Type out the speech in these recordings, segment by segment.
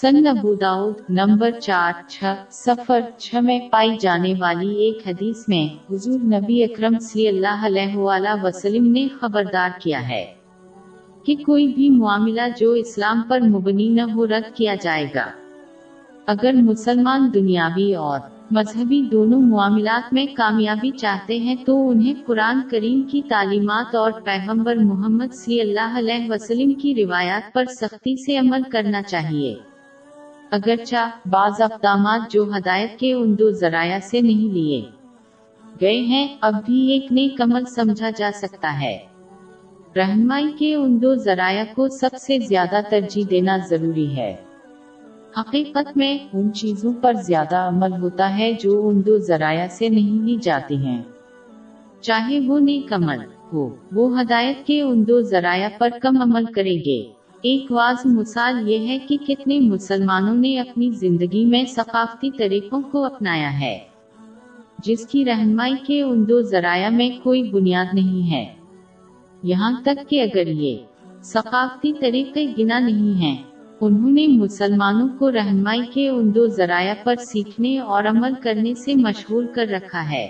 سن ابو number چار، چھ سفر چھ میں پائی جانے والی ایک حدیث میں حضور نبی اکرم صلی اللہ علیہ وآلہ وسلم نے خبردار کیا ہے کہ کوئی بھی معاملہ جو اسلام پر مبنی نہ ہو رد کیا جائے گا۔ اگر مسلمان دنیاوی اور مذہبی دونوں معاملات میں کامیابی چاہتے ہیں تو انہیں قرآن کریم کی تعلیمات اور پیغمبر محمد صلی اللہ علیہ وسلم کی روایات پر سختی سے عمل کرنا چاہیے۔ اگرچہ بعض اقدامات جو ہدایت کے ان دو ذرائع سے نہیں لیے گئے ہیں، اب بھی ایک نئی کمل سمجھا جا سکتا ہے۔ رہنمائی کے ان دو ذرائع کو سب سے زیادہ ترجیح دینا ضروری ہے۔ حقیقت میں ان چیزوں پر زیادہ عمل ہوتا ہے جو ان دو ذرائع سے نہیں لی جاتی ہیں۔ چاہے وہ نیک عمل ہو، وہ ہدایت کے ان دو ذرائع پر کم عمل کریں گے۔ ایک واضح مثال یہ ہے کہ کتنے مسلمانوں نے اپنی زندگی میں ثقافتی طریقوں کو اپنایا ہے، جس کی رہنمائی کے ان دو ذرائع میں کوئی بنیاد نہیں ہے۔ یہاں تک کہ اگر یہ ثقافتی طریقے گنا نہیں ہیں، انہوں نے مسلمانوں کو رہنمائی کے ان دو ذرائع پر سیکھنے اور عمل کرنے سے مشغول کر رکھا ہے،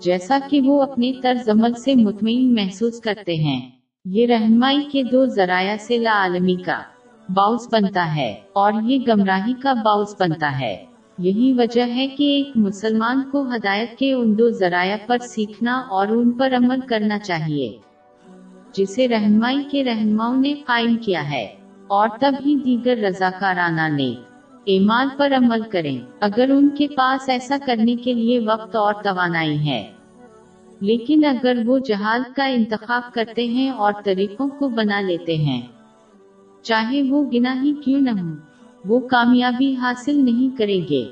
جیسا کہ وہ اپنے طرز عمل سے مطمئن محسوس کرتے ہیں۔ یہ رہنمائی کے دو ذرائع سے لا عالمی کا باؤس بنتا ہے اور یہ گمراہی کا باؤس بنتا ہے۔ یہی وجہ ہے کہ ایک مسلمان کو ہدایت کے ان دو ذرائع پر سیکھنا اور ان پر عمل کرنا چاہیے، جسے رہنمائی کے رہنماؤں نے قائم کیا ہے۔ اور تب ہی دیگر رضاکارانہ نے ایمان پر عمل کریں۔ اگر ان کے پاس ایسا کرنے کے لیے وقت اور توانائی ہے لیکن اگر وہ جہاد کا انتخاب کرتے ہیں اور طریقوں کو بنا لیتے ہیں، چاہے وہ گنا ہی کیوں نہ ہو وہ کامیابی حاصل نہیں کریں گے۔